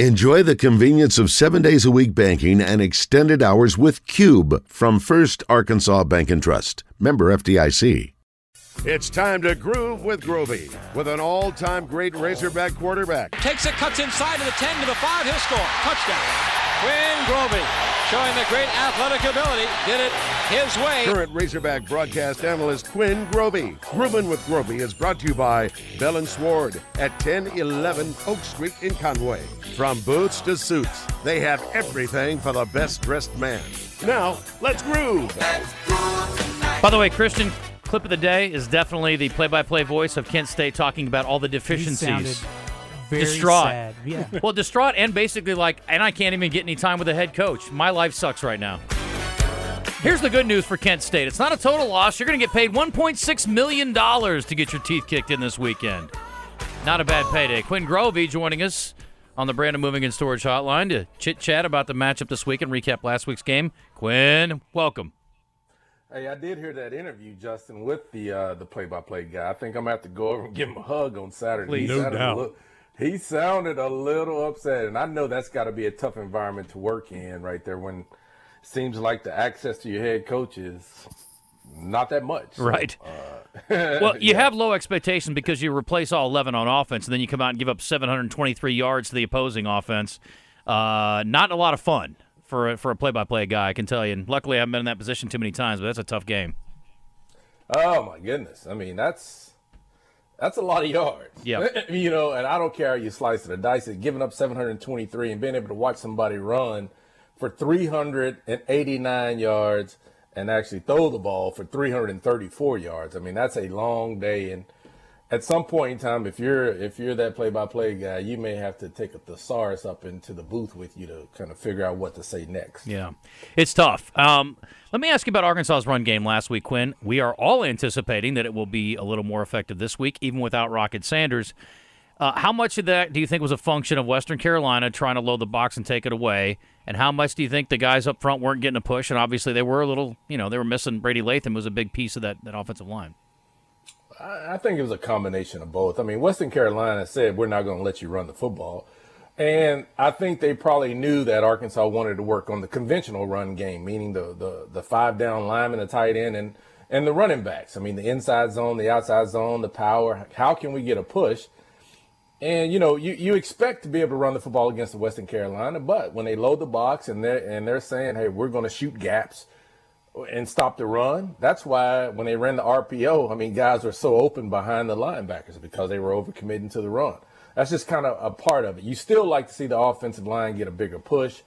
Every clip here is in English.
Enjoy the convenience of seven days a week banking and extended hours with Cube from First Arkansas Bank and Trust. Member FDIC. It's time to groove with Grovey with an all time great Razorback quarterback. Takes it, cuts inside to the 10 to the 5. He'll score. Touchdown. Quinn Grovey showing the great athletic ability. Did it his way. Current Razorback broadcast analyst Quinn Grovey. Grooving with Grovey is brought to you by Bell and Sward at 1011 Oak Street in Conway. From boots to suits, they have everything for the best dressed man. Now, let's groove. By the way, Christian, clip of the day is definitely the play-by-play voice of Kent State talking about all the deficiencies. Very distraught. sad. Yeah. Well, distraught and basically like, and I can't even get any time with the head coach. My life sucks right now. Here's the good news for Kent State. It's not a total loss. You're going to get paid $1.6 million to get your teeth kicked in this weekend. Not a bad payday. Quinn Grovey joining us on the Brandon Moving and Storage Hotline to chit chat about the matchup this week and recap last week's game. Quinn, welcome. Hey, I did hear that interview, Justin, with the uh, the play-by-play guy. I think I'm gonna have to go over and give him a hug on Saturday. Please. He No sounded a doubt. little- he sounded a little upset, and I know that's got to be a tough environment to work in, right there. When it seems like the access to your head coach is not that much. So, Right. uh, Well, you yeah. have low expectations because you replace all 11 on offense, and then you come out and give up 723 yards to the opposing offense. Uh, not a lot of fun for a, for a play-by-play guy, I can tell you. And luckily, I haven't been in that position too many times, but that's a tough game. Oh my goodness! I mean, that's that's a lot of yards. Yeah. you know, and I don't care how you slice it or dice it. Giving up 723 and being able to watch somebody run for 389 yards and actually throw the ball for 334 yards. I mean, that's a long day. And at some point in time, if you're if you're that play-by-play guy, you may have to take a thesaurus up into the booth with you to kind of figure out what to say next. Yeah, it's tough. Um, let me ask you about Arkansas's run game last week, Quinn. We are all anticipating that it will be a little more effective this week, even without Rocket Sanders. Uh, how much of that do you think was a function of Western Carolina trying to load the box and take it away? And how much do you think the guys up front weren't getting a push? And obviously, they were a little, you know, they were missing Brady Latham was a big piece of that, that offensive line. I I think it was a combination of both. I mean, Western Carolina said we're not going to let you run the football, and I think they probably knew that Arkansas wanted to work on the conventional run game, meaning the the, the five down lineman, the tight end, and and the running backs. I mean, the inside zone, the outside zone, the power. How can we get a push? And you know, you, you expect to be able to run the football against the Western Carolina, but when they load the box and they're and they're saying, hey, we're going to shoot gaps and stop the run. That's why when they ran the RPO, I mean, guys were so open behind the linebackers because they were overcommitting to the run. That's just kind of a part of it. You still like to see the offensive line get a bigger push,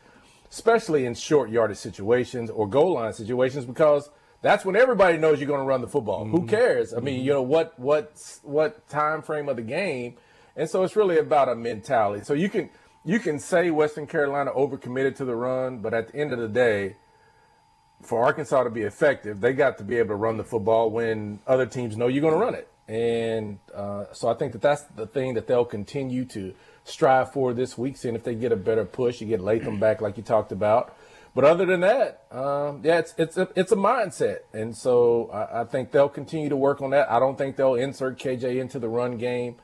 especially in short yardage situations or goal line situations, because that's when everybody knows you're going to run the football. Who mm-hmm. cares? I mean, mm-hmm. you know what what what time frame of the game, and so it's really about a mentality. So you can you can say Western Carolina overcommitted to the run, but at the end of the day, for Arkansas to be effective, they got to be able to run the football when other teams know you're going to run it. And uh, so I think that that's the thing that they'll continue to strive for this week, seeing if they get a better push. You get Latham back, like you talked about. But other than that, um, yeah, it's it's a, it's a mindset, and so I, I think they'll continue to work on that. I don't think they'll insert KJ into the run game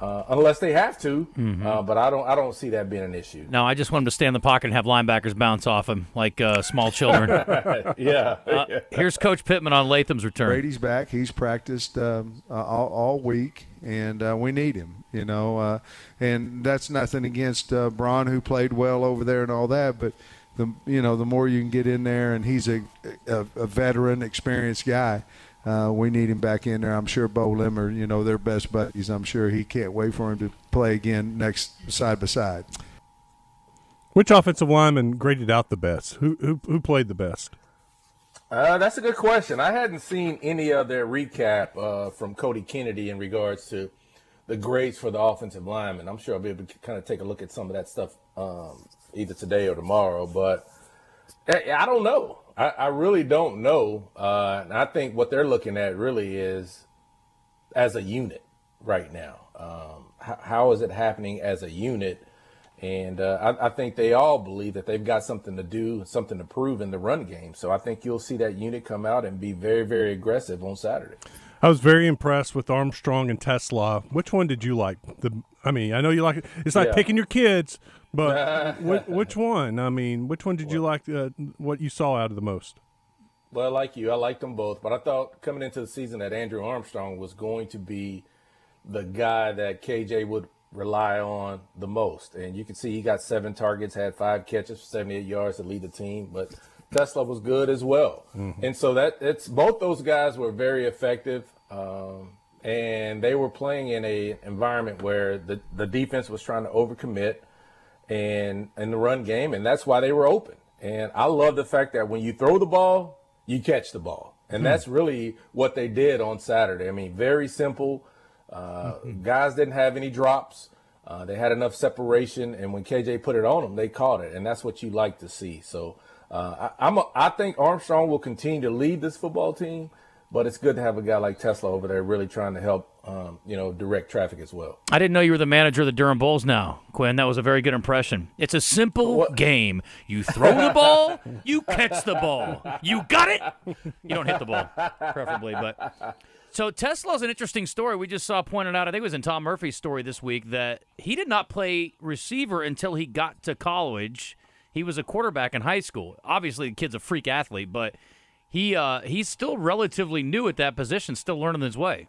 uh, unless they have to, uh, but I don't I don't see that being an issue. No, I just want him to stay in the pocket and have linebackers bounce off him like uh, small children. yeah. Uh, here's Coach Pittman on Latham's return. Brady's back. He's practiced um, uh, all, all week, and uh, we need him. You know, uh, and that's nothing against uh, Braun, who played well over there and all that. But the you know the more you can get in there, and he's a a, a veteran, experienced guy. Uh, we need him back in there. I'm sure Beaux Limmer, you know, they're best buddies. I'm sure he can't wait for him to play again next side by side. Which offensive lineman graded out the best? Who who, who played the best? Uh, that's a good question. I hadn't seen any of their recap uh, from Cody Kennedy in regards to the grades for the offensive lineman. I'm sure I'll be able to kind of take a look at some of that stuff um, either today or tomorrow. But I, I don't know. I, I really don't know. Uh, I think what they're looking at really is as a unit right now. Um, how, how is it happening as a unit? And uh, I, I think they all believe that they've got something to do, something to prove in the run game. So I think you'll see that unit come out and be very, very aggressive on Saturday. I was very impressed with Armstrong and TeSlaa. Which one did you like? The I mean, I know you like it. It's like Yeah. picking your kids, But which, which one? I mean, which one did you like? Uh, what you saw out of the most? Well, I like you, I liked them both, but I thought coming into the season that Andrew Armstrong was going to be the guy that KJ would rely on the most. And you can see he got seven targets, had five catches for 78 yards to lead the team, but TeSlaa was good as well. Mm-hmm. And so that it's both those guys were very effective. Um, and they were playing in a environment where the, the defense was trying to overcommit and in the run game, and that's why they were open. And I love the fact that when you throw the ball, you catch the ball. And hmm. that's really what they did on Saturday. I mean, very simple. Uh, mm-hmm. Guys didn't have any drops. Uh, they had enough separation, and when KJ put it on them, they caught it, and that's what you like to see. So uh, I, I'm a, I think Armstrong will continue to lead this football team, but it's good to have a guy like TeSlaa over there really trying to help, um, you know, direct traffic as well. I didn't know you were the manager of the Durham Bulls now, Quinn. That was a very good impression. It's a simple what? game. You throw the ball, you catch the ball. You got it. You don't hit the ball, preferably, but. So TeSlaa's an interesting story. We just saw pointed out. I think it was in Tom Murphy's story this week that he did not play receiver until he got to college. He was a quarterback in high school. Obviously, the kid's a freak athlete, but he uh, he's still relatively new at that position, still learning his way.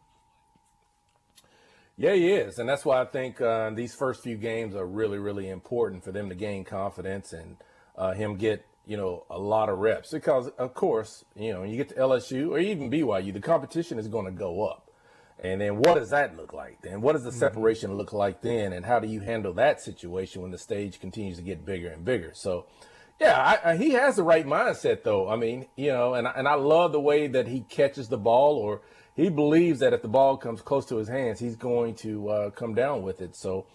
Yeah, he is, and that's why I think uh, these first few games are really, really important for them to gain confidence and uh, him get you know a lot of reps because of course you know when you get to LSU or even BYU, the competition is going to go up. And then what does that look like? Then what does the mm-hmm. separation look like then? And how do you handle that situation when the stage continues to get bigger and bigger? So yeah, I, I, he has the right mindset, though. I mean, you know, and and I love the way that he catches the ball, or he believes that if the ball comes close to his hands, he's going to uh, come down with it. So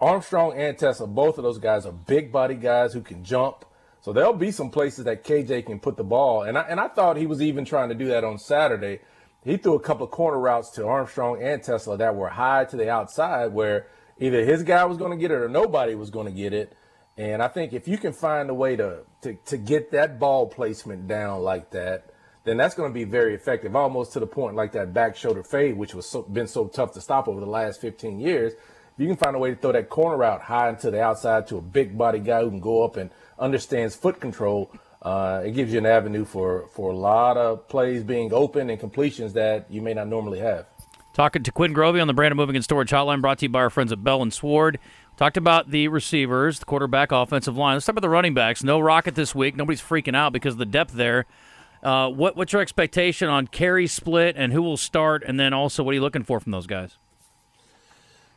Armstrong and TeSlaa, both of those guys are big body guys who can jump. So there'll be some places that KJ can put the ball, and I and I thought he was even trying to do that on Saturday. He threw a couple of corner routes to Armstrong and TeSlaa that were high to the outside, where either his guy was going to get it or nobody was going to get it and I think if you can find a way to, to, to get that ball placement down like that, then that's going to be very effective, almost to the point like that back shoulder fade, which was so, been so tough to stop over the last 15 years. If you can find a way to throw that corner out high into the outside to a big body guy who can go up and understands foot control, uh, it gives you an avenue for, for a lot of plays being open and completions that you may not normally have. Talking to Quinn Grovey on the Brandon Moving and Storage Hotline, brought to you by our friends at Bell and Sward. Talked about the receivers, the quarterback, offensive line. Let's talk about the running backs. No Rocket this week. Nobody's freaking out because of the depth there. Uh, what, what's your expectation on carry split and who will start? And then also, what are you looking for from those guys?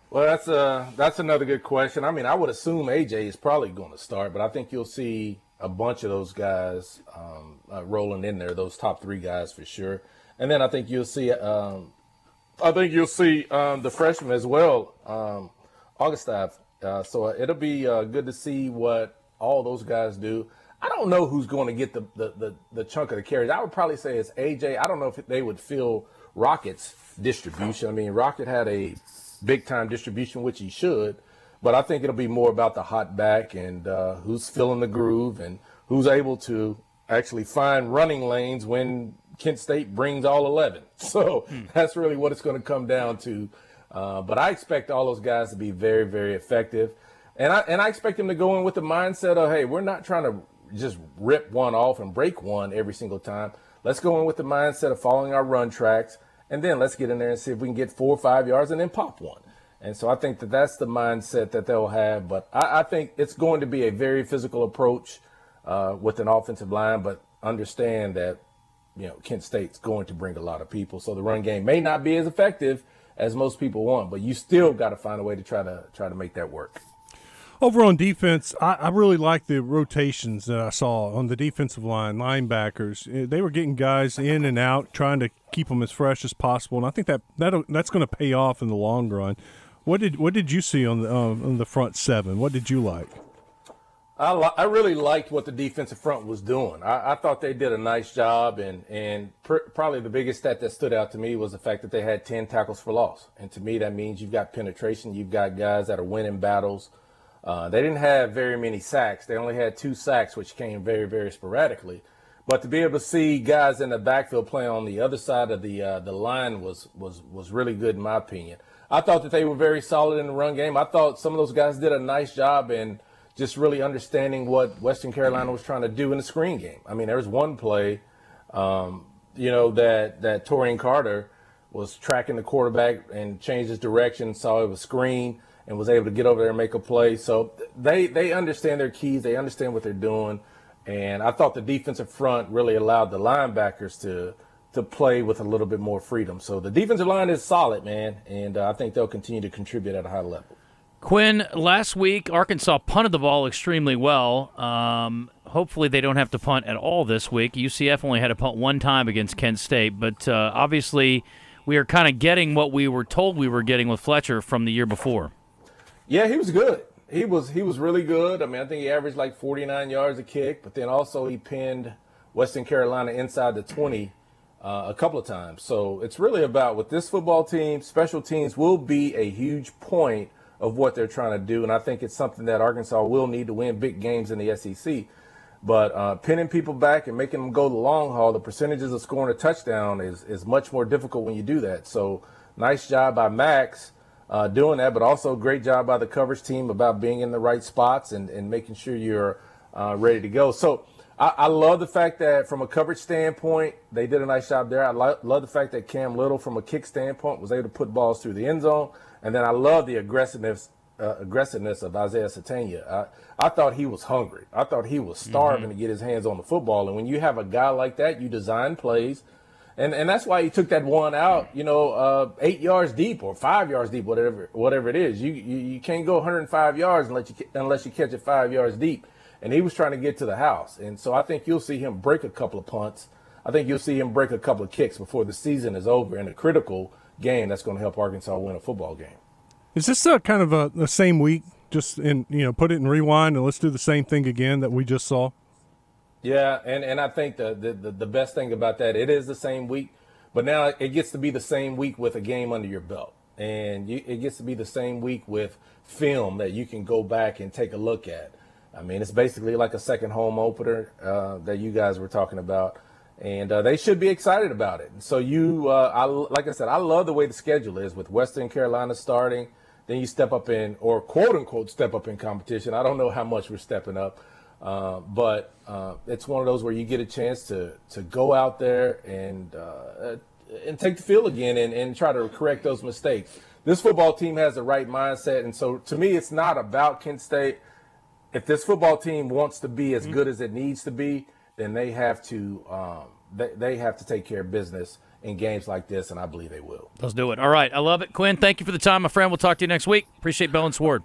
Well, that's a that's another good question. I mean, I would assume AJ is probably going to start, but I think you'll see a bunch of those guys um, uh, rolling in there, those top three guys for sure. And then I think you'll see, um, I think you'll see um, the freshmen as well, um, Augustave uh, so it'll be uh, good to see what all those guys do. I don't know who's going to get the, the, the, the, chunk of the carries. I would probably say it's AJ. I don't know if they would fill Rocket's distribution. I mean, Rocket had a big time distribution, which he should, but I think it'll be more about the hot back and uh, who's filling the groove and who's able to actually find running lanes when Kent State brings all 11. So hmm. that's really what it's going to come down to uh, but I expect all those guys to be very, very effective. And I, and I expect them to go in with the mindset of, hey, we're not trying to just rip one off and break one every single time. Let's go in with the mindset of following our run tracks. And then let's get in there and see if we can get four or five yards and then pop one. And so I think that that's the mindset that they'll have. But I, I think it's going to be a very physical approach uh, with an offensive line, but understand that, you know, Kent State's going to bring a lot of people. So the run game may not be as effective as most people want, but you still got to find a way to try to try to make that work. Over on defense, I, I, really like the rotations that I saw on the defensive line, linebackers. Eh, they were getting guys in and out, trying to keep them as fresh as possible, and I think that that that's going to pay off in the long run. What did what did you see on the um, on the front seven? What did you like? I, li- I really liked what the defensive front was doing. I, I thought they did a nice job, and and pr- probably the biggest stat that stood out to me was the fact that they had ten tackles for loss. And to me, that means you've got penetration. You've got guys that are winning battles. Uh, they didn't have very many sacks. They only had two sacks, which came very very sporadically. But to be able to see guys in the backfield playing on the other side of the uh, the line was was was really good in my opinion. I thought that they were very solid in the run game. I thought some of those guys did a nice job in just really understanding what Western Carolina was trying to do in the screen game. I mean, there was one play, um, you know, that that Taurean Carter was tracking the quarterback and changed his direction, saw it was screen, and was able to get over there and make a play. So they they understand their keys, they understand what they're doing, and I thought the defensive front really allowed the linebackers to to play with a little bit more freedom. So the defensive line is solid, man, and uh, I think they'll continue to contribute at a high level. Quinn, last week Arkansas punted the ball extremely well. Um, hopefully they don't have to punt at all this week. UCF only had to punt one time against Kent State, but uh, obviously we are kind of getting what we were told we were getting with Fletcher from the year before. Yeah, he was good. He was he was really good. I mean, I think he averaged like 49 yards a kick, but then also he pinned Western Carolina inside the 20 uh, a couple of times. So it's really about with this football team, special teams will be a huge point of what they're trying to do. And I think it's something that Arkansas will need to win big games in the SEC. But uh, pinning people back and making them go the long haul, the percentages of scoring a touchdown is, is much more difficult when you do that. So nice job by Max uh, doing that, but also great job by the coverage team about being in the right spots and, and making sure you're uh, ready to go. So I, I, love the fact that from a coverage standpoint, they did a nice job there. I lo- love the fact that Cam Little, from a kick standpoint, was able to put balls through the end zone. And then I love the aggressiveness uh, aggressiveness of Isaiah Sategna. I, I thought he was hungry. I thought he was starving mm-hmm. to get his hands on the football. And when you have a guy like that, you design plays. And, and that's why he took that one out, you know, uh, eight yards deep or five yards deep, whatever whatever it is. You, you you can't go 105 yards unless you unless you catch it five yards deep. And he was trying to get to the house. And so I think you'll see him break a couple of punts. I think you'll see him break a couple of kicks before the season is over in a critical game that's going to help Arkansas win a football game. Is this a kind of a the same week? Just in you know, put it in rewind and let's do the same thing again that we just saw. Yeah, and, and I think the, the the best thing about that it is the same week, but now it gets to be the same week with a game under your belt, and you, it gets to be the same week with film that you can go back and take a look at. I mean, it's basically like a second home opener uh, that you guys were talking about, and uh, they should be excited about it. So you, uh, I, like I said, I love the way the schedule is with Western Carolina starting then you step up in, or quote unquote, step up in competition. I don't know how much we're stepping up, uh, but uh, it's one of those where you get a chance to to go out there and uh, and take the field again and, and try to correct those mistakes. This football team has the right mindset, and so to me, it's not about Kent State. If this football team wants to be as mm-hmm. good as it needs to be, then they have to um, they, they have to take care of business in games like this, and I believe they will. Let's do it. All right. I love it. Quinn, thank you for the time, my friend. We'll talk to you next week. Appreciate Bell and Sward.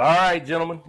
All right, gentlemen.